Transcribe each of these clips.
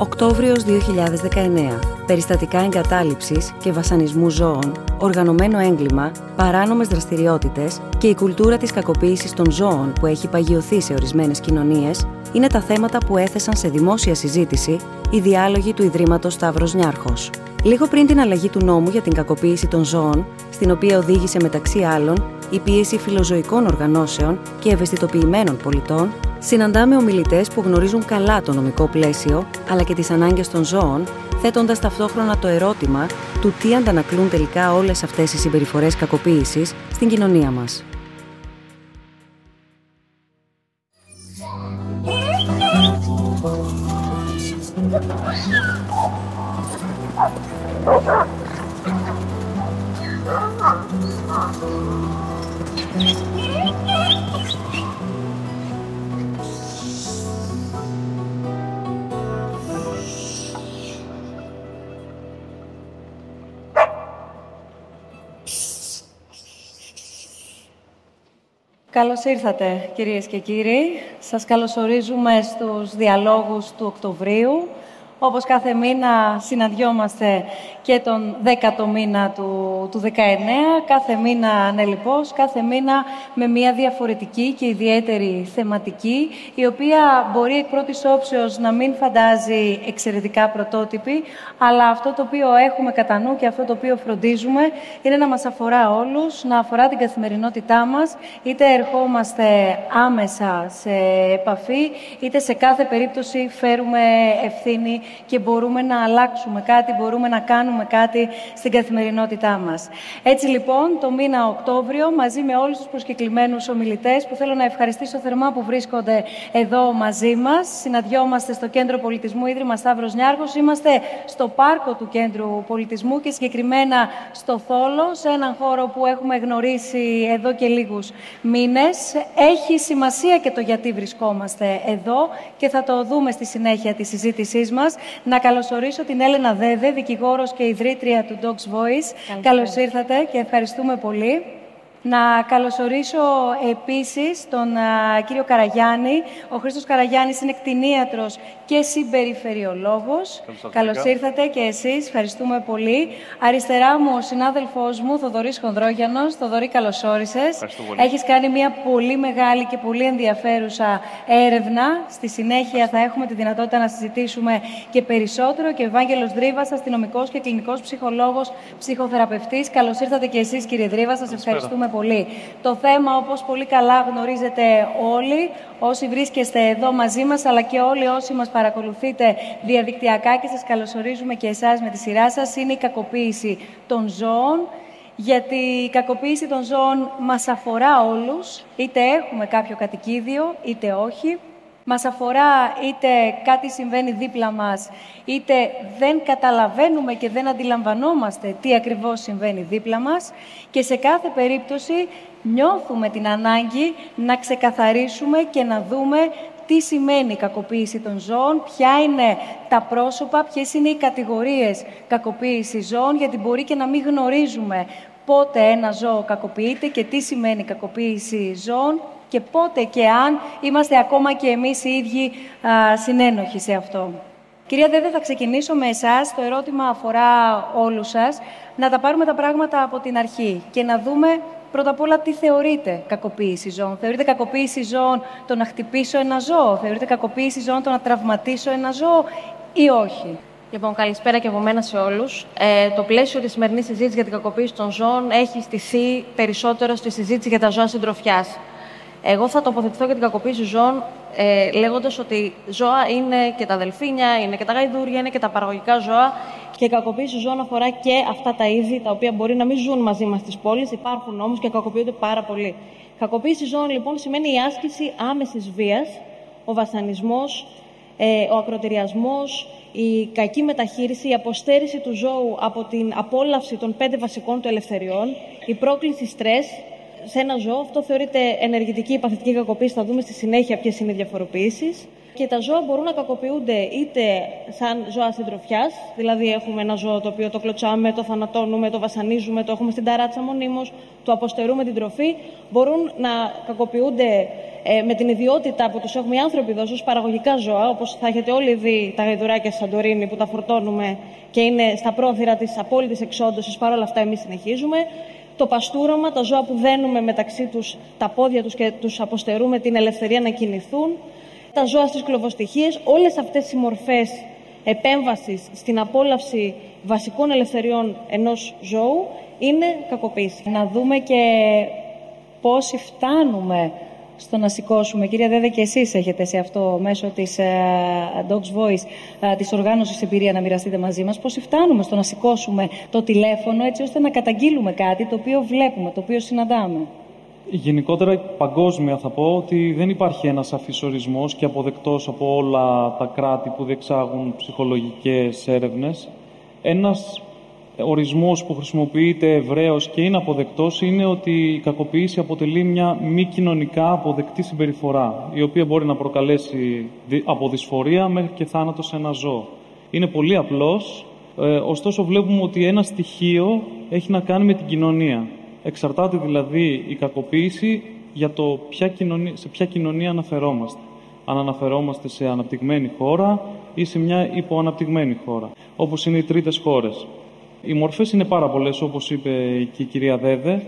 Οκτώβριος 2019. Περιστατικά εγκατάλειψης και βασανισμού ζώων, οργανωμένο έγκλημα, παράνομες δραστηριότητες και η κουλτούρα της κακοποίησης των ζώων που έχει παγιωθεί σε ορισμένες κοινωνίες είναι τα θέματα που έθεσαν σε δημόσια συζήτηση οι διάλογοι του Ιδρύματος Σταύρος Νιάρχος. Λίγο πριν την αλλαγή του νόμου για την κακοποίηση των ζώων, στην οποία οδήγησε μεταξύ άλλων η πίεση φιλοζωικών οργανώσεων και ευαισθητοποιημένων πολιτών, συναντάμε ομιλητές που γνωρίζουν καλά το νομικό πλαίσιο αλλά και τις ανάγκες των ζώων, θέτοντας ταυτόχρονα το ερώτημα του τι αντανακλούν τελικά όλες αυτές οι συμπεριφορές κακοποίησης στην κοινωνία μας. Καλώς ήρθατε, κυρίες και κύριοι. Σας καλωσορίζουμε στους διαλόγους του Οκτωβρίου. Όπως κάθε μήνα συναντιόμαστε και τον 10ο μήνα του, του 19, κάθε μήνα ναι, λοιπόν, κάθε μήνα με μια διαφορετική και ιδιαίτερη θεματική, η οποία μπορεί εκ πρώτης όψεως να μην φαντάζει εξαιρετικά πρωτότυπη, αλλά αυτό το οποίο έχουμε κατά νου και αυτό το οποίο φροντίζουμε είναι να μας αφορά όλους, να αφορά την καθημερινότητά μας, είτε ερχόμαστε άμεσα σε επαφή, είτε σε κάθε περίπτωση φέρουμε ευθύνη και μπορούμε να αλλάξουμε κάτι, μπορούμε να κάνουμε κάτι στην καθημερινότητά μας. Έτσι λοιπόν, το μήνα Οκτώβριο, μαζί με όλους τους προσκεκλημένους ομιλητές, που θέλω να ευχαριστήσω θερμά που βρίσκονται εδώ μαζί μας, συναντιόμαστε στο Κέντρο Πολιτισμού Ίδρυμα Σταύρος Νιάρχος, είμαστε στο πάρκο του Κέντρου Πολιτισμού και συγκεκριμένα στο Θόλο, σε έναν χώρο που έχουμε γνωρίσει εδώ και λίγους μήνες. Έχει σημασία και το γιατί βρισκόμαστε εδώ και θα το δούμε στη συνέχεια της συζήτησής μας. Να καλωσορίσω την Έλενα Δέδε, δικηγόρος και ιδρύτρια του Dogs Voice. Καλώς ήρθατε και ευχαριστούμε πολύ. Να καλωσορίσω επίσης τον κύριο Καραγιάννη. Ο Χρήστος Καραγιάννης είναι κτηνίατρος και συμπεριφερειολόγος. Καλώς ήρθατε και εσείς. Ευχαριστούμε πολύ. Αριστερά μου ο συνάδελφός μου, Θοδωρής Χονδρόγιανος. Θοδωρή, καλώς όρισες. Έχεις κάνει μια πολύ μεγάλη και πολύ ενδιαφέρουσα έρευνα. Στη συνέχεια θα έχουμε τη δυνατότητα να συζητήσουμε και περισσότερο. Και Ευάγγελος Δρύβας, αστυνομικός και κλινικός ψυχολόγος, ψυχοθεραπευτής. Καλώς ήρθατε και εσείς κύριε Δρύβα. Σας ευχαριστούμε πολύ. Το θέμα, όπως πολύ καλά γνωρίζετε όλοι, όσοι βρίσκεστε εδώ μαζί μας, αλλά και όλοι όσοι μας παρακολουθείτε διαδικτυακά και σας καλωσορίζουμε και εσάς με τη σειρά σας, είναι η κακοποίηση των ζώων, γιατί η κακοποίηση των ζώων μας αφορά όλους, είτε έχουμε κάποιο κατοικίδιο, είτε όχι μας αφορά είτε κάτι συμβαίνει δίπλα μας, είτε δεν καταλαβαίνουμε και δεν αντιλαμβανόμαστε τι ακριβώς συμβαίνει δίπλα μας και σε κάθε περίπτωση νιώθουμε την ανάγκη να ξεκαθαρίσουμε και να δούμε τι σημαίνει η κακοποίηση των ζώων, ποια είναι τα πρόσωπα, ποιες είναι οι κατηγορίες κακοποίησης ζώων, γιατί μπορεί και να μην γνωρίζουμε πότε ένα ζώο κακοποιείται και τι σημαίνει κακοποίηση ζώων και πότε και αν είμαστε ακόμα και εμείς οι ίδιοι α, συνένοχοι σε αυτό. Κυρία Δέδε, θα ξεκινήσω με εσάς. Το ερώτημα αφορά όλους σας. Να τα πάρουμε τα πράγματα από την αρχή και να δούμε πρώτα απ' όλα τι θεωρείτε κακοποίηση ζώων. Θεωρείτε κακοποίηση ζώων το να χτυπήσω ένα ζώο, θεωρείτε κακοποίηση ζώων το να τραυματίσω ένα ζώο ή όχι; Λοιπόν, καλησπέρα και από μένα σε όλους. Ε, το πλαίσιο της σημερινής συζήτησης για την κακοποίηση των ζώων έχει στηθεί περισσότερο στη συζήτηση για τα ζώα συντροφιάς. Εγώ θα τοποθετηθώ για την κακοποίηση ζώων ε, λέγοντας ότι ζώα είναι και τα δελφίνια, είναι και τα γαϊδούρια, είναι και τα παραγωγικά ζώα και η κακοποίηση ζώων αφορά και αυτά τα είδη τα οποία μπορεί να μην ζουν μαζί μας στις πόλεις, υπάρχουν όμως και κακοποιούνται πάρα πολύ. Κακοποίηση ζώων λοιπόν σημαίνει η άσκηση άμεσης βίας, ο βασανισμός, ε, ο ακροτηριασμός, η κακή μεταχείριση, η αποστέρηση του ζώου από την απόλαυση των πέντε βασικών του ελευθεριών, η πρόκληση στρες, σε ένα ζώο. Αυτό θεωρείται ενεργητική ή παθητική κακοποίηση. Θα δούμε στη συνέχεια ποιες είναι οι διαφοροποιήσεις. Και τα ζώα μπορούν να κακοποιούνται είτε σαν ζώα συντροφιάς, δηλαδή έχουμε ένα ζώο το οποίο το κλωτσάμε, το θανατώνουμε, το βασανίζουμε, το έχουμε στην ταράτσα μονίμως, το αποστερούμε την τροφή. Μπορούν να κακοποιούνται ε, με την ιδιότητα που τους έχουμε οι άνθρωποι εδώ, ω παραγωγικά ζώα, όπως θα έχετε όλοι δει τα γαϊδουράκια στη Σαντορίνη που τα φορτώνουμε και είναι στα πρόθυρα της απόλυτης εξόντωσης, παρόλα αυτά εμείς συνεχίζουμε. Το παστούρωμα, τα ζώα που δένουμε μεταξύ τους τα πόδια τους και τους αποστερούμε την ελευθερία να κινηθούν τα ζώα στις κλωβοστοιχίες, όλες αυτές οι μορφές επέμβασης στην απόλαυση βασικών ελευθεριών ενός ζώου είναι κακοποίηση. Να δούμε και πόσοι φτάνουμε στο να σηκώσουμε. Κυρία Δέδε, και εσείς έχετε σε αυτό μέσω της uh, Dogs Voice, uh, της οργάνωσης εμπειρία να μοιραστείτε μαζί μας, πόσοι φτάνουμε στο να σηκώσουμε το τηλέφωνο έτσι ώστε να καταγγείλουμε κάτι το οποίο βλέπουμε, το οποίο συναντάμε; Γενικότερα παγκόσμια θα πω ότι δεν υπάρχει ένας αφισορισμός και αποδεκτός από όλα τα κράτη που διεξάγουν ψυχολογικές έρευνες. Ένας ορισμός που χρησιμοποιείται ευρέως και είναι αποδεκτός είναι ότι η κακοποίηση αποτελεί μια μη κοινωνικά αποδεκτή συμπεριφορά, η οποία μπορεί να προκαλέσει από δυσφορία μέχρι και θάνατο σε ένα ζώο. Είναι πολύ απλός, ε, ωστόσο βλέπουμε ότι ένα στοιχείο έχει να κάνει με την κοινωνία. Εξαρτάται δηλαδή η κακοποίηση για το ποια κοινωνία, σε ποια κοινωνία αναφερόμαστε. Αν αναφερόμαστε σε αναπτυγμένη χώρα ή σε μια υποαναπτυγμένη χώρα, όπως είναι οι τρίτες χώρες. Οι μορφές είναι πάρα πολλές, όπως είπε και η κυρία Δέδε.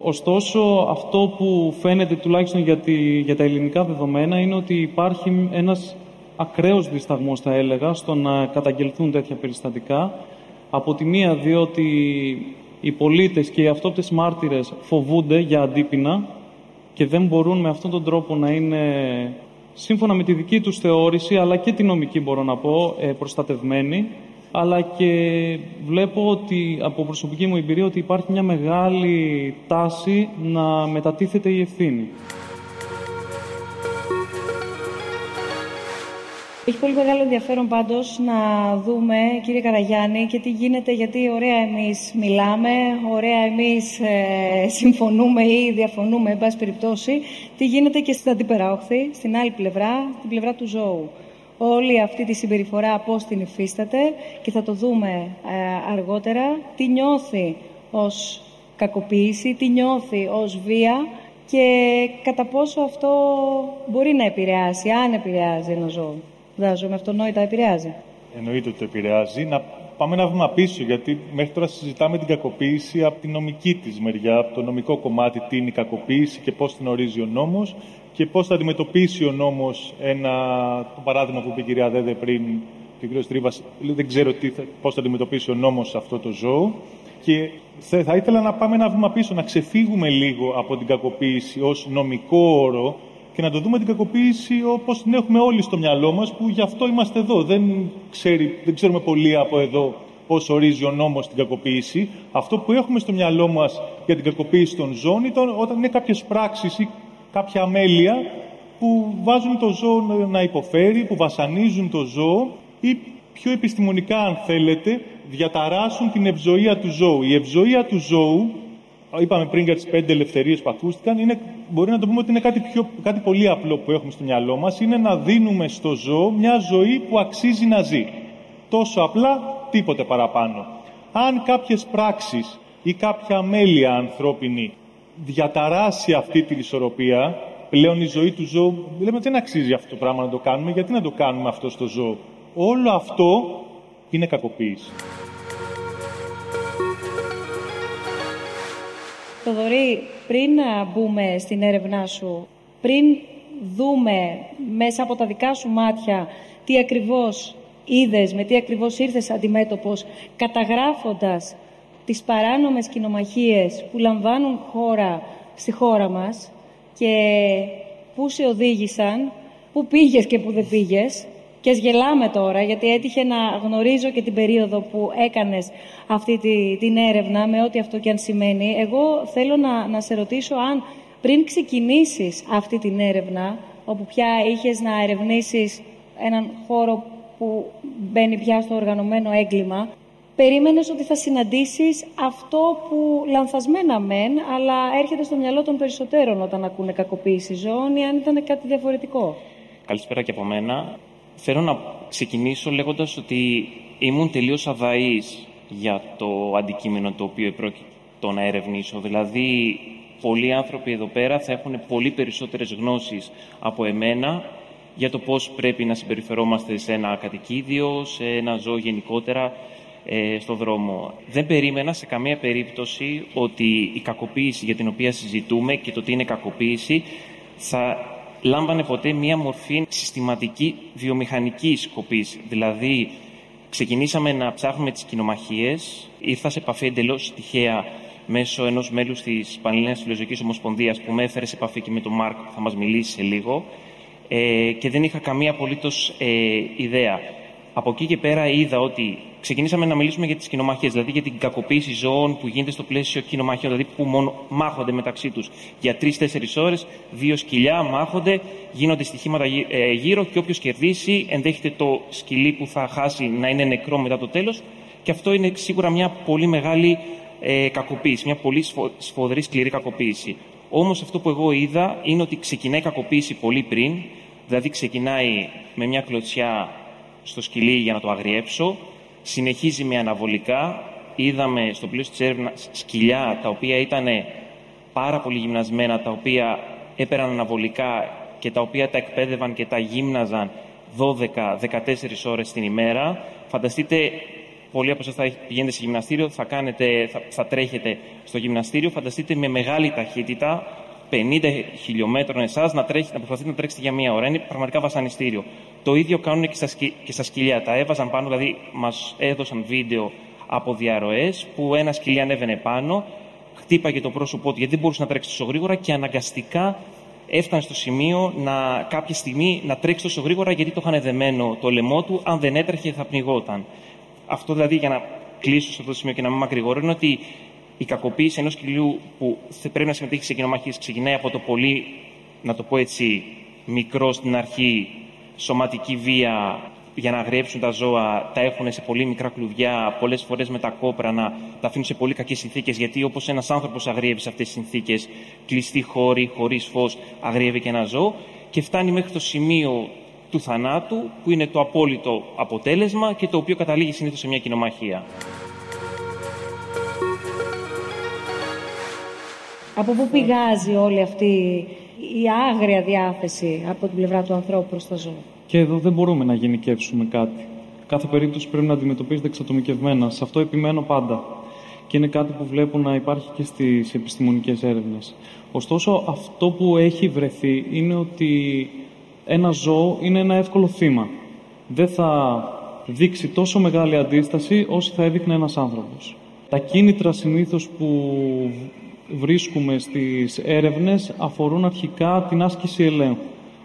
Ωστόσο, αυτό που φαίνεται τουλάχιστον για, για τα ελληνικά δεδομένα είναι ότι υπάρχει ένας ακραίος δισταγμός, θα έλεγα, στο να καταγγελθούν τέτοια περιστατικά. Από τη μία, διότι οι πολίτες και οι αυτόπτες μάρτυρες φοβούνται για αντίπεινα και δεν μπορούν με αυτόν τον τρόπο να είναι σύμφωνα με τη δική τους θεώρηση αλλά και τη νομική μπορώ να πω ε, προστατευμένοι αλλά και βλέπω ότι από προσωπική μου εμπειρία ότι υπάρχει μια μεγάλη τάση να μετατίθεται η ευθύνη. Έχει πολύ μεγάλο ενδιαφέρον πάντως να δούμε, κύριε Καραγιάννη, και τι γίνεται, γιατί ωραία εμείς μιλάμε, ωραία εμείς ε, συμφωνούμε ή διαφωνούμε, εν πάση περιπτώσει, τι γίνεται και στην αντίπερα στην άλλη πλευρά, την πλευρά του ζώου. Όλη αυτή τη συμπεριφορά πώς την υφίσταται και θα το δούμε ε, αργότερα, τι νιώθει ως κακοποίηση, τι νιώθει ως βία και κατά πόσο αυτό μπορεί να επηρεάσει, αν επηρεάζει ένα ζώο. Φαντάζομαι αυτονόητα επηρεάζει. Εννοείται ότι το επηρεάζει. Να πάμε ένα βήμα πίσω, γιατί μέχρι τώρα συζητάμε την κακοποίηση από την νομική της μεριά, από το νομικό κομμάτι, τι είναι η κακοποίηση και πώς την ορίζει ο νόμος και πώς θα αντιμετωπίσει ο νόμος ένα. Το παράδειγμα που είπε η κυρία Δέδε πριν και ο κ. Τρίβα, δεν ξέρω πώς θα αντιμετωπίσει ο νόμος αυτό το ζώο. Και θα ήθελα να πάμε ένα βήμα πίσω, να ξεφύγουμε λίγο από την κακοποίηση ως νομικό όρο και να το δούμε την κακοποίηση όπως την έχουμε όλοι στο μυαλό μας, που γι' αυτό είμαστε εδώ. Δεν, ξέρει, δεν ξέρουμε πολύ από εδώ πώς ορίζει ο νόμος την κακοποίηση. Αυτό που έχουμε στο μυαλό μας για την κακοποίηση των ζώων ήταν όταν είναι κάποιες πράξεις ή κάποια αμέλεια που βάζουν το ζώο να υποφέρει, που βασανίζουν το ζώο ή πιο επιστημονικά αν θέλετε, διαταράσσουν την ευζοία του ζώου. Η ευζοία του ζώου είπαμε πριν για τις πέντε ελευθερίες που ακούστηκαν, είναι, μπορεί να το πούμε ότι είναι κάτι, πιο, κάτι πολύ απλό που έχουμε στο μυαλό μας, είναι να δίνουμε στο ζώο μια ζωή που αξίζει να ζει. Τόσο απλά, τίποτε παραπάνω. Αν κάποιες πράξεις ή κάποια αμέλεια ανθρώπινη διαταράσει αυτή την ισορροπία, πλέον η ζωή του ζώου, λέμε δεν αξίζει αυτό το πράγμα να το κάνουμε, γιατί να το κάνουμε αυτό στο ζώο; Όλο αυτό είναι κακοποίηση. Θοδωρή, πριν να μπούμε στην έρευνά σου, πριν δούμε μέσα από τα δικά σου μάτια τι ακριβώς είδες, με τι ακριβώς ήρθες αντιμέτωπος, καταγράφοντας τις παράνομες κοινομαχίες που λαμβάνουν χώρα στη χώρα μας και πού σε οδήγησαν, πού πήγες και πού δεν πήγες, και γελάμε τώρα, γιατί έτυχε να γνωρίζω και την περίοδο που έκανες αυτή τη, την έρευνα, με ό,τι αυτό και αν σημαίνει. Εγώ θέλω να, να σε ρωτήσω αν πριν ξεκινήσεις αυτή την έρευνα, όπου πια είχες να ερευνήσεις έναν χώρο που μπαίνει πια στο οργανωμένο έγκλημα, περίμενες ότι θα συναντήσεις αυτό που λανθασμένα μεν, αλλά έρχεται στο μυαλό των περισσότερων όταν ακούνε κακοποίηση ζώων ή αν ήταν κάτι διαφορετικό. Καλησπέρα και από μένα. Θέλω να ξεκινήσω λέγοντας ότι ήμουν τελείως αδαής για το αντικείμενο το οποίο επρόκειτο να ερευνήσω. Δηλαδή, πολλοί άνθρωποι εδώ πέρα θα έχουν πολύ περισσότερες γνώσεις από εμένα για το πώς πρέπει να συμπεριφερόμαστε σε ένα κατοικίδιο, σε ένα ζώο γενικότερα, ε, στο δρόμο. Δεν περίμενα σε καμία περίπτωση ότι η κακοποίηση για την οποία συζητούμε και το τι είναι κακοποίηση θα λάμβανε ποτέ μία μορφή συστηματική βιομηχανική σκοπής. Δηλαδή, ξεκινήσαμε να ψάχνουμε τις κοινομαχίες, ήρθα σε επαφή εντελώς τυχαία μέσω ενός μέλους της Πανελλήνιας Φιλοζωικής Ομοσπονδίας που με έφερε σε επαφή και με τον Μάρκ, θα μας μιλήσει σε λίγο, ε, και δεν είχα καμία απολύτως ε, ιδέα. Από εκεί και πέρα είδα ότι ξεκινήσαμε να μιλήσουμε για τις κοινομαχίες, δηλαδή για την κακοποίηση ζώων που γίνεται στο πλαίσιο κοινομαχιών, δηλαδή που μόνο μάχονται μεταξύ τους για τρει-τέσσερι ώρες, δύο σκυλιά μάχονται, γίνονται στοιχήματα ε, γύρω και όποιος κερδίσει ενδέχεται το σκυλί που θα χάσει να είναι νεκρό μετά το τέλος. Και αυτό είναι σίγουρα μια πολύ μεγάλη ε, κακοποίηση, μια πολύ σφοδρή σκληρή κακοποίηση. Όμως αυτό που εγώ είδα είναι ότι ξεκινάει η κακοποίηση πολύ πριν, δηλαδή ξεκινάει με μια κλωτσιά στο σκυλί για να το αγριέψω, συνεχίζει με αναβολικά. Είδαμε στο πλαίσιο της έρευνα σκυλιά τα οποία ήταν πάρα πολύ γυμνασμένα, τα οποία έπαιρναν αναβολικά και τα οποία τα εκπαίδευαν και τα γύμναζαν 12-14 ώρες την ημέρα. Φανταστείτε, πολλοί από εσάς θα πηγαίνετε σε γυμναστήριο, θα, κάνετε, θα, θα τρέχετε στο γυμναστήριο, φανταστείτε με μεγάλη ταχύτητα, 50 χιλιόμετρων εσάς να, τρέχει, να προσπαθείτε να τρέξετε για μία ώρα. Είναι πραγματικά βασανιστήριο. Το ίδιο κάνουν και στα, και στα σκυλιά. Τα έβαζαν πάνω, δηλαδή μας έδωσαν βίντεο από διαρροές που ένα σκυλί ανέβαινε πάνω, χτύπαγε το πρόσωπό του γιατί δεν μπορούσε να τρέξει τόσο γρήγορα και αναγκαστικά έφτανε στο σημείο να, κάποια στιγμή να τρέξει τόσο γρήγορα γιατί το είχαν δεμένο το λαιμό του. Αν δεν έτρεχε θα πνιγόταν. Αυτό δηλαδή για να κλείσω σε αυτό το σημείο και να μην μακρηγορώ είναι ότι η κακοποίηση ενός σκυλιού που πρέπει να συμμετέχει σε κοινομαχίες ξεκινάει από το πολύ, να το πω έτσι, μικρό στην αρχή, σωματική βία για να αγριέψουν τα ζώα, τα έχουν σε πολύ μικρά κλουβιά, πολλές φορές με τα κόπρανα, τα αφήνουν σε πολύ κακές συνθήκες. Γιατί όπως ένας άνθρωπος αγριεύει σε αυτές τις συνθήκες, κλειστή χώρη, χωρίς φως, αγριεύει και ένα ζώο, και φτάνει μέχρι το σημείο του θανάτου, που είναι το απόλυτο αποτέλεσμα και το οποίο καταλήγει συνήθως σε μια κοινομαχία. Από πού πηγάζει όλη αυτή η άγρια διάθεση από την πλευρά του ανθρώπου προς το ζώο. Και εδώ δεν μπορούμε να γενικεύσουμε κάτι. Κάθε περίπτωση πρέπει να αντιμετωπίζεται εξατομικευμένα. Σε αυτό επιμένω πάντα. Και είναι κάτι που βλέπω να υπάρχει και στις επιστημονικές έρευνες. Ωστόσο, αυτό που έχει βρεθεί είναι ότι ένα ζώο είναι ένα εύκολο θύμα. Δεν θα δείξει τόσο μεγάλη αντίσταση όσο θα έδειχνε ένας άνθρωπος. Τα κίνητρα συνήθως που βρίσκουμε στις έρευνες αφορούν αρχικά την άσκηση ελέγχου.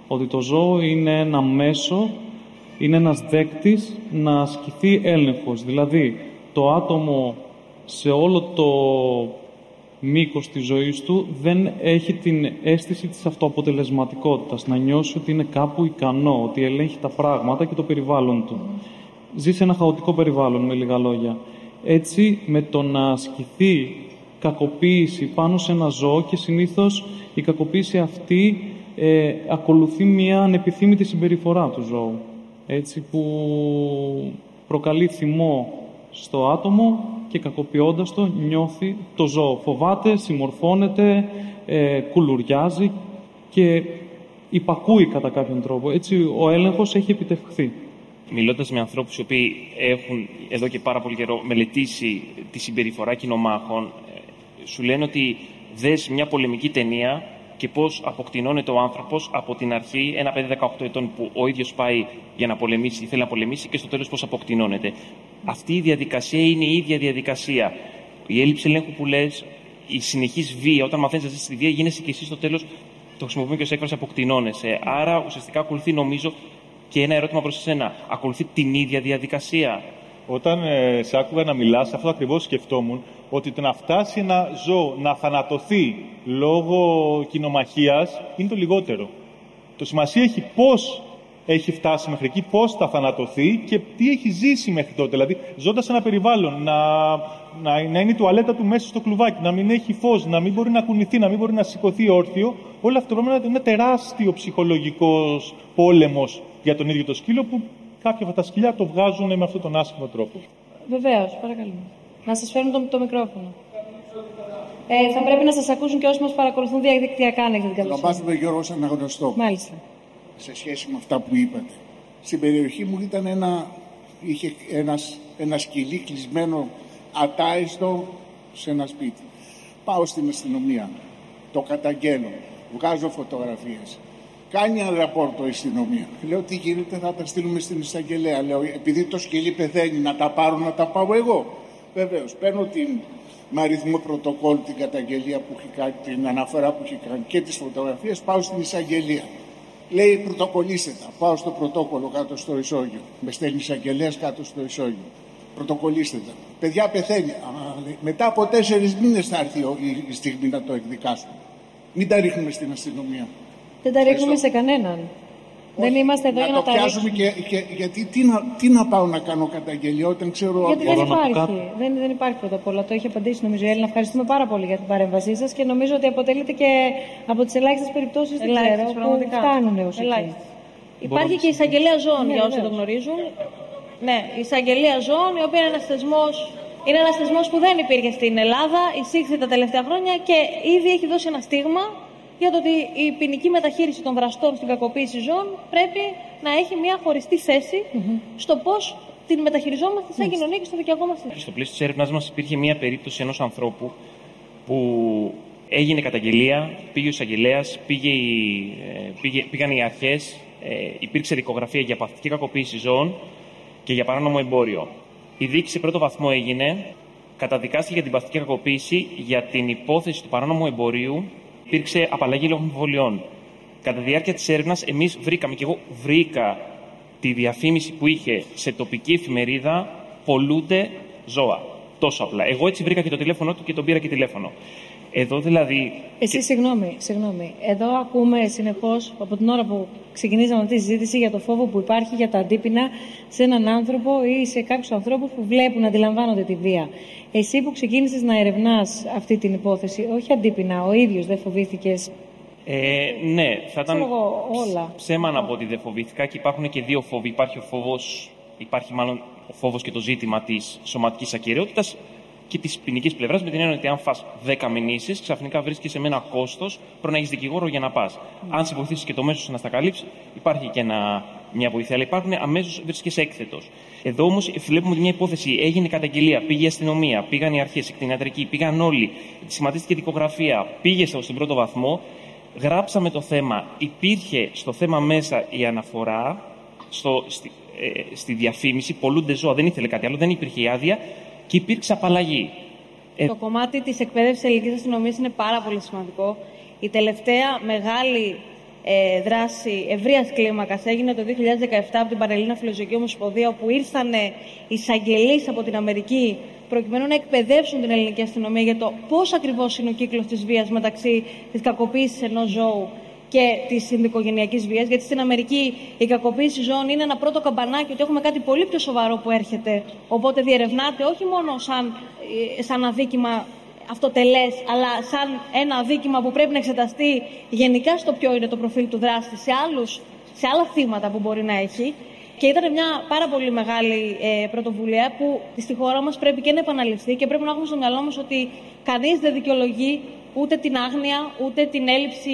Ότι το ζώο είναι ένα μέσο, είναι ένας δέκτης να ασκηθεί έλεγχος. Δηλαδή, το άτομο σε όλο το μήκος της ζωής του δεν έχει την αίσθηση της αυτοαποτελεσματικότητας, να νιώσει ότι είναι κάπου ικανό, ότι ελέγχει τα πράγματα και το περιβάλλον του. Ζει σε ένα χαοτικό περιβάλλον, με λίγα λόγια. Έτσι, με το να ασκηθεί κακοποίηση πάνω σε ένα ζώο και συνήθως η κακοποίηση αυτή ε, ακολουθεί μια ανεπιθύμητη συμπεριφορά του ζώου έτσι, που προκαλεί θυμό στο άτομο και κακοποιώντας το νιώθει το ζώο. Φοβάται, συμμορφώνεται, ε, κουλουριάζει και υπακούει κατά κάποιον τρόπο. Έτσι ο έλεγχος έχει επιτευχθεί. Μιλώντας με ανθρώπους οι οποίοι έχουν εδώ και πάρα πολύ καιρό μελετήσει τη συμπεριφορά κοινομάχων, σου λένε ότι δες μια πολεμική ταινία και πώς αποκτηνώνεται ο άνθρωπος από την αρχή, ένα παιδί 18 ετών που ο ίδιος πάει για να πολεμήσει, θέλει να πολεμήσει και στο τέλος πώς αποκτηνώνεται. Αυτή η διαδικασία είναι η ίδια διαδικασία. Η έλλειψη ελέγχου που λες, η συνεχής βία, όταν μαθαίνεις να ζει τη βία, γίνεσαι και εσύ στο τέλος, το χρησιμοποιούμε και ως έκφραση, αποκτηνώνεσαι. Άρα ουσιαστικά ακολουθεί, νομίζω, και ένα ερώτημα προς εσένα. Ακολουθεί την ίδια διαδικασία. Όταν ε, σε άκουγα να μιλάς, αυτό ακριβώς σκεφτόμουν ότι το να φτάσει ένα ζώο να θανατωθεί λόγω κοινομαχίας είναι το λιγότερο. Το σημασία έχει πώς έχει φτάσει μέχρι εκεί, πώς θα θανατωθεί και τι έχει ζήσει μέχρι τότε. Δηλαδή, ζώντας ένα περιβάλλον, να, να, να είναι η τουαλέτα του μέσα στο κλουβάκι, να μην έχει φως, να μην μπορεί να κουνηθεί, να μην μπορεί να σηκωθεί όρθιο, όλο αυτό πρέπει να είναι ένα τεράστιο ψυχολογικός πόλεμος για τον ίδιο το σκύλο που κάποια από τα σκυλιά το βγάζουν με αυτόν τον άσχημο τρόπο. Βεβαίως, παρακαλώ. Να σας φέρουν το, το μικρόφωνο. Ε, θα πρέπει να σας ακούσουν και όσοι μας παρακολουθούν διαδικτυακά, αν έχετε καλή Ονομάζομαι Γιώργο Αναγνωστό. Μάλιστα. Σε σχέση με αυτά που είπατε. Στην περιοχή μου ήταν ένα, είχε ένας, ένα σκυλί κλεισμένο ατάιστο σε ένα σπίτι. Πάω στην αστυνομία. Το καταγγέλνω. Βγάζω φωτογραφίες. Κάνει ένα ραπόρτο η αστυνομία. Λέω τι γίνεται, θα τα στείλουμε στην εισαγγελέα. Λέω επειδή το σκυλί πεθαίνει, να τα πάρω, να τα πάω εγώ. Βεβαίως, παίρνω την, με αριθμό πρωτοκόλλου την καταγγελία που έχει κάνει, την αναφορά που έχει κάνει και τις φωτογραφίες, πάω στην εισαγγελία. Λέει πρωτοκολλήστε τα. Πάω στο πρωτόκολλο κάτω στο ισόγειο. Με στέλνει εισαγγελέας κάτω στο ισόγειο. Πρωτοκολλήστε τα. Παιδιά πεθαίνει. Α, λέει, μετά από τέσσερις μήνες θα έρθει η στιγμή να το εκδικάσουμε. Μην τα ρίχνουμε στην αστυνομία. Δεν τα ρίχνουμε σε κανέναν. Δεν είμαστε εδώ να για να το τα πιάσουμε ρίξουμε. και, και, γιατί τι να, τι να πάω να κάνω καταγγελία όταν ξέρω Γιατί από- δεν Μπορώ να πω υπάρχει. Δεν, δεν υπάρχει πρώτα απ' όλα. Το έχει απαντήσει νομίζω η Έλληνα. Ευχαριστούμε πάρα πολύ για την παρέμβασή σας και νομίζω ότι αποτελείται και από τις ελάχιστες περιπτώσεις δεν ξέρω Ελάχιστες, που πραγματικά. φτάνουν ω εκεί. Ελάχιστες. Υπάρχει και η εισαγγελία ζώων, Ναι, για όσοι βεβαίως. το γνωρίζουν. Ναι, η εισαγγελία ζώων, η οποία είναι ένας θεσμό. Είναι ένας θεσμός που δεν υπήρχε στην Ελλάδα, εισήχθη τα τελευταία χρόνια και ήδη έχει δώσει ένα στίγμα για το ότι η ποινική μεταχείριση των δραστών στην κακοποίηση ζώων πρέπει να έχει μια χωριστή θέση στο πώς την μεταχειριζόμαστε σαν κοινωνία και στο δικαιωμό μας. Στο πλαίσιο της έρευνάς μας υπήρχε μία περίπτωση ενός ανθρώπου που έγινε καταγγελία, πήγε ο εισαγγελέας, πήγε η- ε, πήγε, πήγαν οι αρχές, ε, υπήρξε δικογραφία για παθητική κακοποίηση ζώων και για παράνομο εμπόριο. Η δίκη σε πρώτο βαθμό έγινε, καταδικάστηκε για την παθητική κακοποίηση, για την υπόθεση του παράνομου εμπορίου υπήρξε απαλλαγή λόγω αμφιβολιών. Κατά τη διάρκεια της έρευνας, εμείς βρήκαμε, και εγώ βρήκα τη διαφήμιση που είχε σε τοπική εφημερίδα πολλούνται ζώα. Τόσο απλά. Εγώ έτσι βρήκα και το τηλέφωνο του και τον πήρα και τηλέφωνο. Εδώ δηλαδή. Εσύ, συγγνώμη, συγγνώμη. Εδώ ακούμε συνεχώς από την ώρα που ξεκινήσαμε αυτή τη συζήτηση για το φόβο που υπάρχει για τα αντίπεινα σε έναν άνθρωπο ή σε κάποιους ανθρώπους που βλέπουν, αντιλαμβάνονται τη βία. Εσύ που ξεκίνησες να ερευνάς αυτή την υπόθεση, όχι αντίπεινα, ο ίδιος δεν φοβήθηκες; Ε, ναι, θα ήταν Ξέρω εγώ, όλα. ψέμα να πω ότι δεν φοβήθηκα και υπάρχουν και δύο φόβοι. Υπάρχει ο φόβος, υπάρχει μάλλον ο φόβος και το ζήτημα της σωματικής ακαιρεότητας και της ποινικής πλευράς, με την έννοια ότι αν φας 10 μηνύσεις, ξαφνικά βρίσκεσαι με ένα κόστος προ να έχεις δικηγόρο για να πας. Αν σε βοηθήσει και το μέσος να στα καλύψεις, υπάρχει και ένα, μια βοήθεια. Αλλά υπάρχουν αμέσως βρίσκεσαι έκθετος. Εδώ όμως βλέπουμε ότι μια υπόθεση έγινε καταγγελία, πήγε η αστυνομία, πήγαν οι αρχές, η κτηνιατρική, πήγαν όλοι, σχηματίστηκε δικογραφία, πήγε στο- στον πρώτο βαθμό. Γράψαμε το θέμα, υπήρχε στο θέμα μέσα η αναφορά στο, στη, ε, στη διαφήμιση, πολλούνται ζώα, δεν ήθελε κάτι άλλο, δεν υπήρχε η άδεια και υπήρξε απαλλαγή. Ε, Το κομμάτι της εκπαίδευσης ελληνικής αστυνομίας είναι πάρα πολύ σημαντικό. Η τελευταία μεγάλη ε, δράση ευρείας κλίμακας έγινε το 2017 από την Παρελλήνα Φιλοζωική Ομοσπονδία, όπου ήρθαν εισαγγελείς από την Αμερική προκειμένου να εκπαιδεύσουν την ελληνική αστυνομία για το πώς ακριβώς είναι ο κύκλος της βίας μεταξύ της κακοποίησης ενός ζώου και της συνδικογενειακή βίας. Γιατί στην Αμερική η κακοποίηση ζώων είναι ένα πρώτο καμπανάκι ότι έχουμε κάτι πολύ πιο σοβαρό που έρχεται. Οπότε διερευνάται όχι μόνο σαν, ε, σαν αδίκημα αυτοτελές, αλλά σαν ένα αδίκημα που πρέπει να εξεταστεί γενικά στο ποιο είναι το προφίλ του δράστη σε, άλλους, σε άλλα θύματα που μπορεί να έχει. Και ήταν μια πάρα πολύ μεγάλη ε, πρωτοβουλία που στη χώρα μας πρέπει και να επαναληφθεί και πρέπει να έχουμε στο μυαλό μας ότι κανείς δεν δικαιολογεί ούτε την άγνοια, ούτε την έλλειψη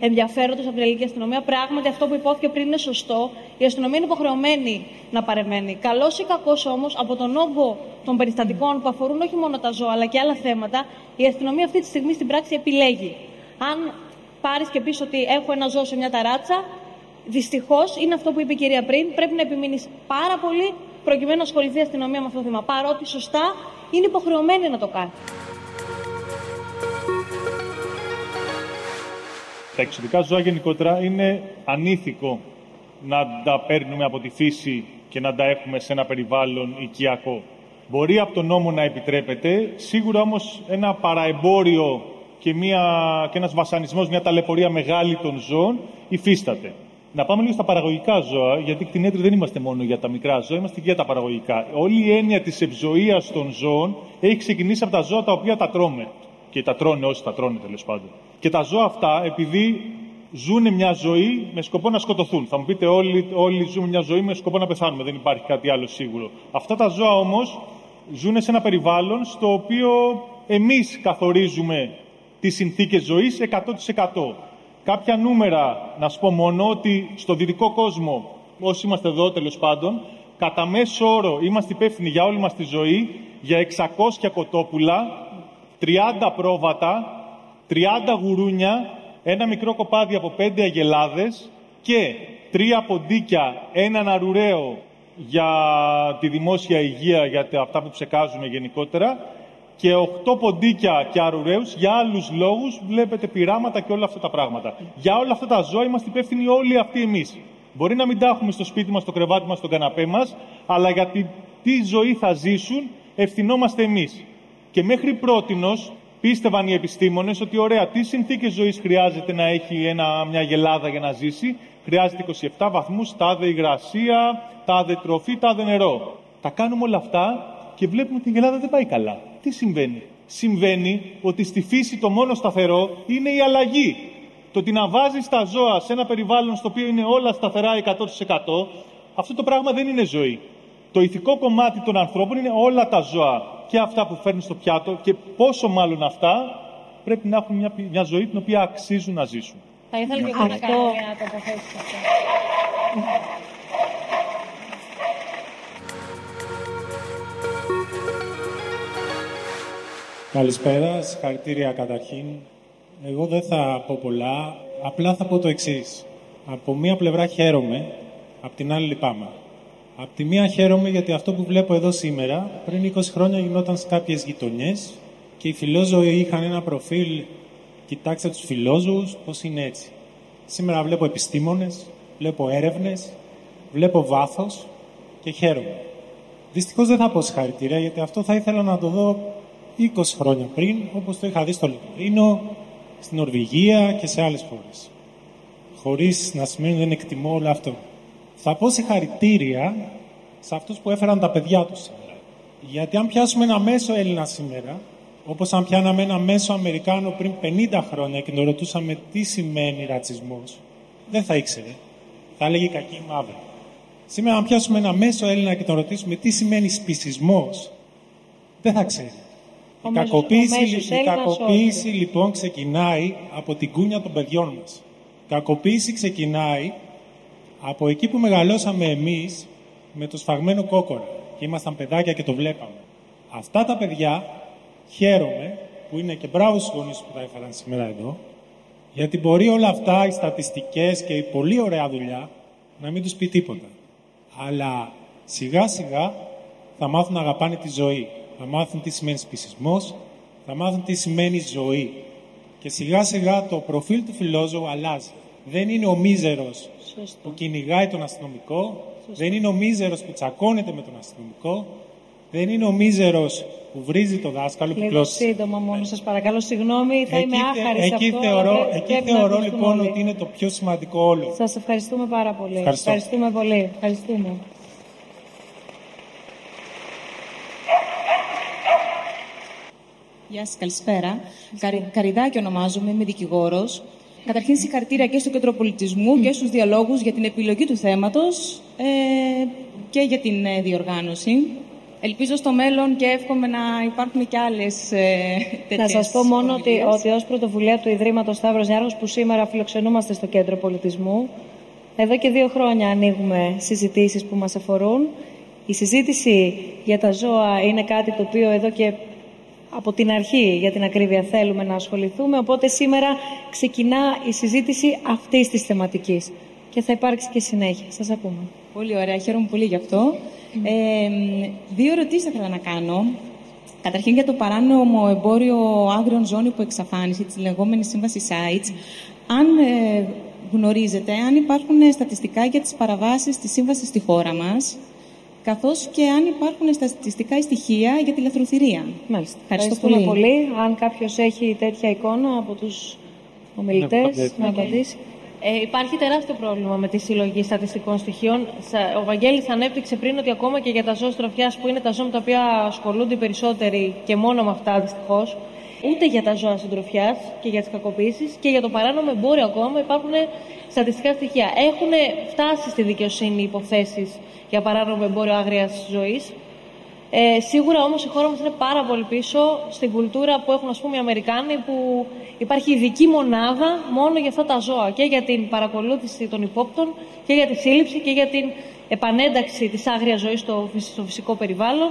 ενδιαφέροντος από την ελληνική αστυνομία. Πράγματι, αυτό που υπόθηκε πριν είναι σωστό. Η αστυνομία είναι υποχρεωμένη να παρεμβαίνει. Καλός ή κακός όμως, από τον όγκο των περιστατικών που αφορούν όχι μόνο τα ζώα αλλά και άλλα θέματα, η αστυνομία αυτή τη στιγμή στην πράξη επιλέγει. Αν πάρεις και πεις ότι έχω ένα ζώο σε μια ταράτσα, δυστυχώς είναι αυτό που είπε η κυρία πριν, πρέπει να επιμείνεις πάρα πολύ προκειμένου να ασχοληθεί η αστυνομία με αυτό το θέμα. Παρότι σωστά είναι υποχρεωμένη να το κάνει. Τα εξωτικά ζώα γενικότερα είναι ανήθικο να τα παίρνουμε από τη φύση και να τα έχουμε σε ένα περιβάλλον οικιακό. Μπορεί από τον νόμο να επιτρέπεται, σίγουρα όμως ένα παραεμπόριο και, μια, και ένας βασανισμός, μια ταλαιπωρία μεγάλη των ζώων υφίσταται. Να πάμε λίγο στα παραγωγικά ζώα, γιατί κτηνέτροι δεν είμαστε μόνο για τα μικρά ζώα, είμαστε και για τα παραγωγικά. Όλη η έννοια της ευζοία των ζώων έχει ξεκινήσει από τα ζώα τα οποία τα τρώμε. Και τα τρώνε όσοι τα τρώνε τέλος πάντων. Και τα ζώα αυτά, επειδή ζουν μια ζωή με σκοπό να σκοτωθούν. Θα μου πείτε, όλοι, όλοι ζουν μια ζωή με σκοπό να πεθάνουμε. Δεν υπάρχει κάτι άλλο σίγουρο. Αυτά τα ζώα όμως ζουν σε ένα περιβάλλον στο οποίο εμείς καθορίζουμε τις συνθήκες ζωής 100%. Κάποια νούμερα, να σου πω μόνο, ότι στο δυτικό κόσμο, όσοι είμαστε εδώ τέλος πάντων, κατά μέσο όρο είμαστε υπεύθυνοι για όλη μας τη ζωή για 600 κοτόπουλα, 30 πρόβατα, 30 γουρούνια, ένα μικρό κοπάδι από 5 αγελάδες και τρία ποντίκια, έναν αρουραίο για τη δημόσια υγεία, για αυτά που ψεκάζουμε γενικότερα και 8 ποντίκια και αρουραίους για άλλους λόγους βλέπετε πειράματα και όλα αυτά τα πράγματα. Για όλα αυτά τα ζώα είμαστε υπεύθυνοι όλοι αυτοί εμείς. Μπορεί να μην τα έχουμε στο σπίτι μας, στο κρεβάτι μας, στον καναπέ μας, αλλά για τη, τι ζωή θα ζήσουν ευθυνόμαστε εμείς. Και μέχρι πρότινος πίστευαν οι επιστήμονες ότι ωραία, τι συνθήκες ζωής χρειάζεται να έχει ένα, μια γελάδα για να ζήσει; Χρειάζεται 27 βαθμούς, τάδε υγρασία, τάδε τροφή, τάδε νερό. Τα κάνουμε όλα αυτά και βλέπουμε ότι η γελάδα δεν πάει καλά. Τι συμβαίνει; Συμβαίνει ότι στη φύση το μόνο σταθερό είναι η αλλαγή. Το ότι να βάζεις τα ζώα σε ένα περιβάλλον στο οποίο είναι όλα σταθερά 100%, αυτό το πράγμα δεν είναι ζωή. Το ηθικό κομμάτι των ανθρώπων είναι όλα τα ζώα και αυτά που φέρνει στο πιάτο και πόσο μάλλον αυτά πρέπει να έχουν μια, μια ζωή την οποία αξίζουν να ζήσουν. Θα ήθελα και εγώ να κάνω μια τοποθέτηση αυτό. Καλησπέρα, συγχαρητήρια καταρχήν. Εγώ δεν θα πω πολλά, απλά θα πω το εξής. Από μία πλευρά χαίρομαι, από την άλλη λυπάμαι. Από τη μία χαίρομαι γιατί αυτό που βλέπω εδώ σήμερα, πριν 20 χρόνια γινόταν σε κάποιες γειτονιές και οι φιλόζωοι είχαν ένα προφίλ, κοιτάξτε τους φιλόζωους, πώς είναι έτσι. Σήμερα βλέπω επιστήμονες, βλέπω έρευνες, βλέπω βάθος και χαίρομαι. Δυστυχώς δεν θα πω συγχαρητήρια γιατί αυτό θα ήθελα να το δω 20 χρόνια πριν, όπως το είχα δει στο Λετωρίνο, στην Νορβηγία και σε άλλες χώρες. Χωρίς να σημαίνει δεν εκτιμώ όλο αυτό. Θα πω συγχαρητήρια σε αυτούς που έφεραν τα παιδιά τους σήμερα. Γιατί αν πιάσουμε ένα μέσο Έλληνα σήμερα, όπως αν πιάναμε ένα μέσο Αμερικάνο πριν 50 χρόνια και τον ρωτούσαμε τι σημαίνει ρατσισμός, δεν θα ήξερε. Θα έλεγε κακή μαύρη. Σήμερα αν πιάσουμε ένα μέσο Έλληνα και τον ρωτήσουμε τι σημαίνει σπισισμός, δεν θα ξέρει. Η κακοποίηση, η κακοποίηση λοιπόν ξεκινάει από την κούνια των παιδιών μας. Η κακοποίηση ξεκινάει από εκεί που μεγαλώσαμε εμείς με το σφαγμένο κόκορα και ήμασταν παιδάκια και το βλέπαμε. Αυτά τα παιδιά χαίρομαι που είναι και μπράβο στους γονείς που τα έφεραν σήμερα εδώ γιατί μπορεί όλα αυτά, οι στατιστικές και η πολύ ωραία δουλειά να μην τους πει τίποτα. Αλλά σιγά σιγά θα μάθουν να αγαπάνε τη ζωή θα μάθουν τι σημαίνει σπισισμός, θα μάθουν τι σημαίνει ζωή. Και σιγά σιγά το προφίλ του φιλόζωου αλλάζει. Δεν είναι ο μίζερος που κυνηγάει τον αστυνομικό, δεν είναι ο μίζερος που τσακώνεται με τον αστυνομικό, δεν είναι ο μίζερος που βρίζει το δάσκαλο. Λίγο που σύντομα μόνο, σας παρακαλώ, συγγνώμη, θα είμαι άχαρη σε εκεί αυτό. Θεωρώ, εκεί θεωρώ λοιπόν ότι είναι το πιο σημαντικό όλο. Σας ευχαριστούμε πάρα πολύ. Ευχαριστώ. Ευχαριστούμε πολύ. Ευχαριστούμε. Γεια σας, καλησπέρα. Καρι, Καριδάκη ονομάζομαι, είμαι δικηγόρος. Καταρχήν, συγχαρητήρια και στο Κέντρο Πολιτισμού και στους διαλόγους για την επιλογή του θέματος ε, και για την ε, διοργάνωση. Ελπίζω στο μέλλον και εύχομαι να υπάρχουν και άλλες ε, Να σας πω μόνο ότι, ότι ως πρωτοβουλία του Ιδρύματος Σταύρος Νιάρχο, που σήμερα φιλοξενούμαστε στο Κέντρο Πολιτισμού, εδώ και δύο χρόνια ανοίγουμε συζητήσεις που μας αφορούν. Η συζήτηση για τα ζώα είναι κάτι το οποίο εδώ και από την αρχή για την ακρίβεια θέλουμε να ασχοληθούμε, οπότε σήμερα ξεκινά η συζήτηση αυτής της θεματικής και θα υπάρξει και συνέχεια. Σας ακούμε. Πολύ ωραία, χαίρομαι πολύ γι' αυτό. Ε, δύο ερωτήσεις θα ήθελα να κάνω. Καταρχήν για το παράνομο εμπόριο άγριων ζώνη που εξαφάνιση, της λεγόμενης σύμβασης sites. Αν ε, γνωρίζετε, αν υπάρχουν στατιστικά για τις παραβάσεις της σύμβασης στη χώρα μας, καθώς και αν υπάρχουν στατιστικά στοιχεία για τη λαθροθυρία. Μάλιστα. Ευχαριστώ Ευχαριστούμε πολύ. πολύ. Αν κάποιος έχει τέτοια εικόνα από τους ομιλητές, απαντήσω. να απαντήσει. Ε, υπάρχει τεράστιο πρόβλημα με τη συλλογή στατιστικών στοιχείων. Ο Βαγγέλης ανέπτυξε πριν ότι ακόμα και για τα ζώα στροφιάς, που είναι τα ζώα με τα οποία ασχολούνται οι περισσότεροι και μόνο με αυτά δυστυχώς, ούτε για τα ζώα συντροφιάς και για τις κακοποίησεις και για το παράνομο εμπόριο ακόμα υπάρχουν στατιστικά στοιχεία. Έχουν φτάσει στη δικαιοσύνη υποθέσεις για παράνομο εμπόριο άγριας ζωής. Ε, σίγουρα όμως η χώρα μας είναι πάρα πολύ πίσω στην κουλτούρα που έχουν ας πούμε, οι Αμερικάνοι, που υπάρχει ειδική μονάδα μόνο για αυτά τα ζώα και για την παρακολούθηση των υπόπτων και για τη σύλληψη και για την επανένταξη της άγριας ζωής στο, φυσικό περιβάλλον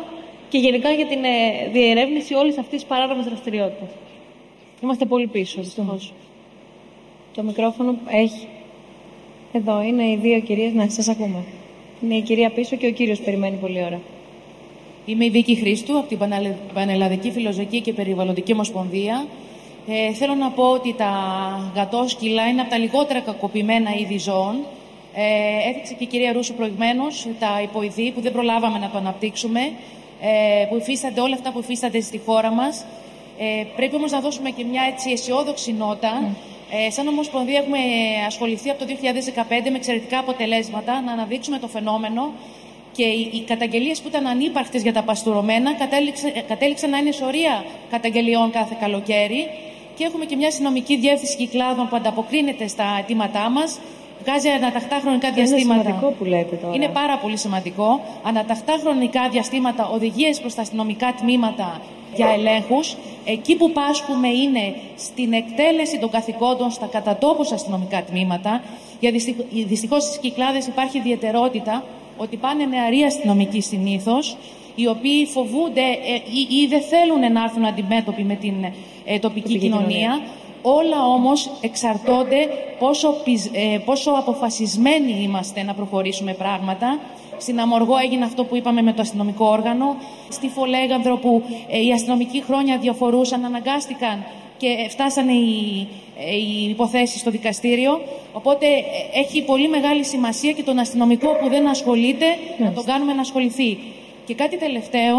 και γενικά για την ε, διερεύνηση όλης αυτής της παράνομης δραστηριότητας. Είμαστε πολύ πίσω, δυστυχώς. Το μικρόφωνο έχει. Εδώ είναι οι δύο κυρίες. Να σας ακούμε. Είναι η κυρία πίσω και ο κύριος περιμένει πολύ ώρα. Είμαι η Βίκη Χρήστου από την Πανελλαδική Φιλοζωική και Περιβαλλοντική Ομοσπονδία. Ε, θέλω να πω ότι τα γατόσκυλα είναι από τα λιγότερα κακοποιημένα είδη ζώων. Ε, έδειξε και η κυρία Ρούσου προηγουμένως τα υποειδή που δεν προλάβαμε να το αναπτύξουμε, ε, που υφίστανται όλα αυτά που υφίστανται στη χώρα μας. Ε, πρέπει όμως να δώσουμε και μια έτσι αισιόδοξη νότα. Ε, σαν Ομοσπονδία έχουμε ασχοληθεί από το 2015 με εξαιρετικά αποτελέσματα να αναδείξουμε το φαινόμενο και οι, οι καταγγελίες που ήταν ανύπαρκτες για τα παστουρωμένα κατέληξαν να είναι σωρία καταγγελιών κάθε καλοκαίρι και έχουμε και μια συνομική διεύθυνση κυκλάδων που ανταποκρίνεται στα αιτήματά μας βγάζει αναταχτά χρονικά διαστήματα. Είναι σημαντικό που λέτε τώρα. Είναι πάρα πολύ σημαντικό. Αναταχτά χρονικά διαστήματα, οδηγίες προς τα αστυνομικά τμήματα για ελέγχους. Εκεί που πάσχουμε είναι στην εκτέλεση των καθηκόντων στα κατατόπους αστυνομικά τμήματα. Για δυστυχώς στις κυκλάδες υπάρχει ιδιαιτερότητα ότι πάνε νεαροί αστυνομικοί συνήθως, οι οποίοι φοβούνται ε, ή, δεν θέλουν να έρθουν αντιμέτωποι με την ε, τοπική κοινωνία. Όλα όμως εξαρτώνται πόσο, ε, πόσο αποφασισμένοι είμαστε να προχωρήσουμε πράγματα. Στην Αμοργό έγινε αυτό που είπαμε με το αστυνομικό όργανο. Στη Φολέγανδρο που οι αστυνομικοί χρόνια διαφορούσαν, αναγκάστηκαν και φτάσανε οι, ε, οι υποθέσεις στο δικαστήριο. Οπότε ε, έχει πολύ μεγάλη σημασία και τον αστυνομικό που δεν ασχολείται να τον κάνουμε να ασχοληθεί. Και κάτι τελευταίο,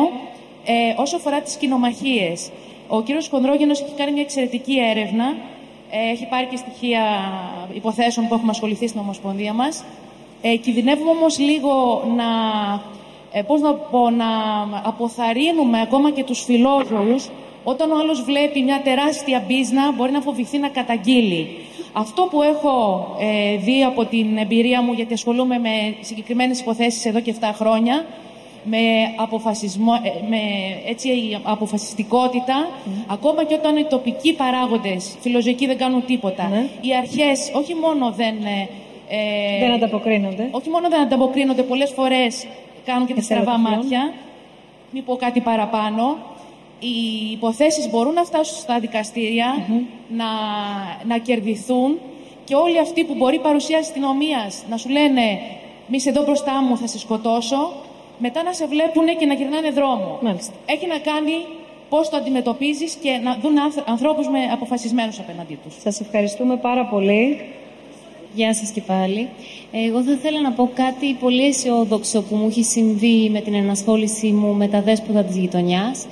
ε, όσο αφορά τις κοινομαχίες. Ο κύριος Χονδρόγενος έχει κάνει μια εξαιρετική έρευνα. Ε, έχει πάρει και στοιχεία υποθέσεων που έχουμε ασχοληθεί στην Ομοσπονδία μας. Ε, κινδυνεύουμε όμως λίγο να, ε, πώς να, πω, να αποθαρρύνουμε ακόμα και τους φιλόζωους όταν ο άλλος βλέπει μια τεράστια μπίζνα, μπορεί να φοβηθεί να καταγγείλει. Αυτό που έχω ε, δει από την εμπειρία μου, γιατί ασχολούμαι με συγκεκριμένες υποθέσεις εδώ και 7 χρόνια, με, αποφασισμό, ε, με έτσι, αποφασιστικότητα, ακόμα και όταν οι τοπικοί παράγοντες, φιλοζωικοί δεν κάνουν τίποτα. Ναι. Οι αρχές όχι μόνο δεν... Ε, δεν ανταποκρίνονται. Όχι μόνο δεν ανταποκρίνονται, πολλές φορές κάνουν και τα στραβά μάτια. Μην πω κάτι παραπάνω οι υποθέσεις μπορούν να φτάσουν στα δικαστηρια να, να κερδιθούν και όλοι αυτοί που μπορεί παρουσία αστυνομία να σου λένε μη εδώ μπροστά μου θα σε σκοτώσω, μετά να σε βλέπουν και να γυρνάνε δρόμο. Μάλιστα. Έχει να κάνει πώς το αντιμετωπίζεις και να δουν ανθρώπους με αποφασισμένους απέναντί τους. Σας ευχαριστούμε πάρα πολύ. Γεια σας και πάλι. Εγώ θα ήθελα να πω κάτι πολύ αισιόδοξο που μου έχει συμβεί με την ενασχόλησή μου με τα δέσποτα της γειτονιάς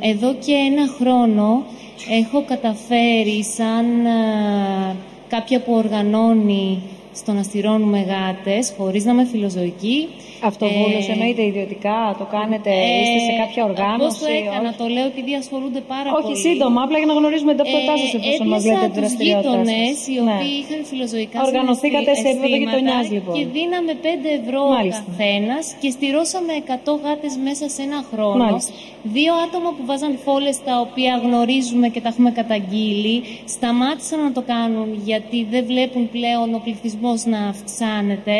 εδώ και ένα χρόνο έχω καταφέρει σαν α, κάποια που οργανώνει στο να στηρώνουμε γάτες, χωρίς να είμαι φιλοζωική, Αυτοβούλος ε, εννοείται ιδιωτικά, το κάνετε, ε, είστε σε κάποια οργάνωση. Πώς το έκανα, το λέω επειδή ασχολούνται πάρα όχι, πολύ. Όχι, σύντομα, απλά για να γνωρίζουμε την ταυτότητά σα εφόσον μας λέτε την δραστηριότητα. γείτονες οι ναι. οποίοι ναι. είχαν φιλοζωικά Οργανωθήκατε σε επίπεδο γειτονιάς, λοιπόν. Και δίναμε 5 ευρώ καθένας και στηρώσαμε 100 γάτες μέσα σε ένα χρόνο. Μάλιστα. Δύο άτομα που βάζαν φόλες τα οποία γνωρίζουμε και τα έχουμε καταγγείλει, σταμάτησαν να το κάνουν γιατί δεν βλέπουν πλέον ο πληθυσμός να αυξάνεται.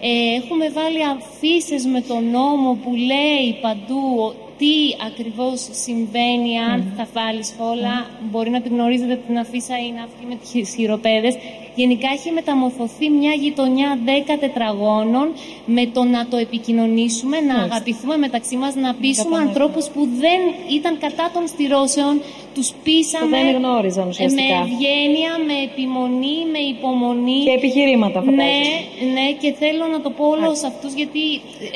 Ε, έχουμε βάλει αφήσει με τον νόμο που λέει παντού τι ακριβώς συμβαίνει αν θα βάλεις φόλα. Μπορεί να την γνωρίζετε την αφίσα είναι αυτή με τις χειροπέδες. Γενικά έχει μεταμορφωθεί μια γειτονιά 10 τετραγώνων με το να το επικοινωνήσουμε, να αγαπηθούμε μεταξύ μας, να πείσουμε ανθρώπους που δεν ήταν κατά των στηρώσεων, τους πείσαμε δεν γνώριζαν ουσιαστικά. με ευγένεια, με επιμονή, με υπομονή. Και επιχειρήματα φαντάζομαι. Ναι, ναι, και θέλω να το πω όλο σε αυτούς γιατί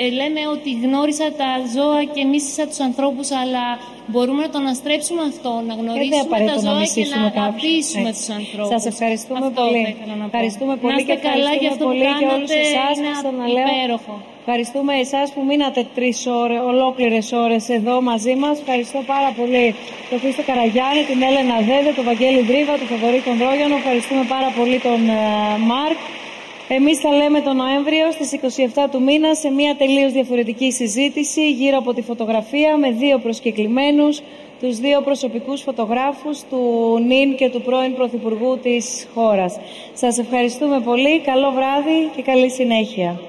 ε, λέμε ότι γνώρισα τα ζώα και μίσησα τους ανθρώπους, αλλά μπορούμε να το αναστρέψουμε αυτό, να γνωρίσουμε τα ζώα και να αγαπήσουμε τους ανθρώπους. Σα ευχαριστούμε πολύ. Ευχαριστούμε πολύ και καλά για αυτό πολύ που και όλους εσάς είναι ξαναλέω. υπέροχο. Ευχαριστούμε εσάς που μείνατε τρεις ώρες, ολόκληρες ώρες εδώ μαζί μας. Ευχαριστώ πάρα πολύ τον Χρήστο Καραγιάννη, την Έλενα Δέδε, τον Βαγγέλη Δρίβα, τον Θοδωρή Κονδρόγιανο. Ευχαριστούμε πάρα πολύ τον ε, Μάρκ. Εμείς θα λέμε τον Νοέμβριο στις 27 του μήνα σε μια τελείως διαφορετική συζήτηση γύρω από τη φωτογραφία με δύο προσκεκλημένους, τους δύο προσωπικούς φωτογράφους του ΝΙΝ και του πρώην Πρωθυπουργού της χώρας. Σας ευχαριστούμε πολύ, καλό βράδυ και καλή συνέχεια.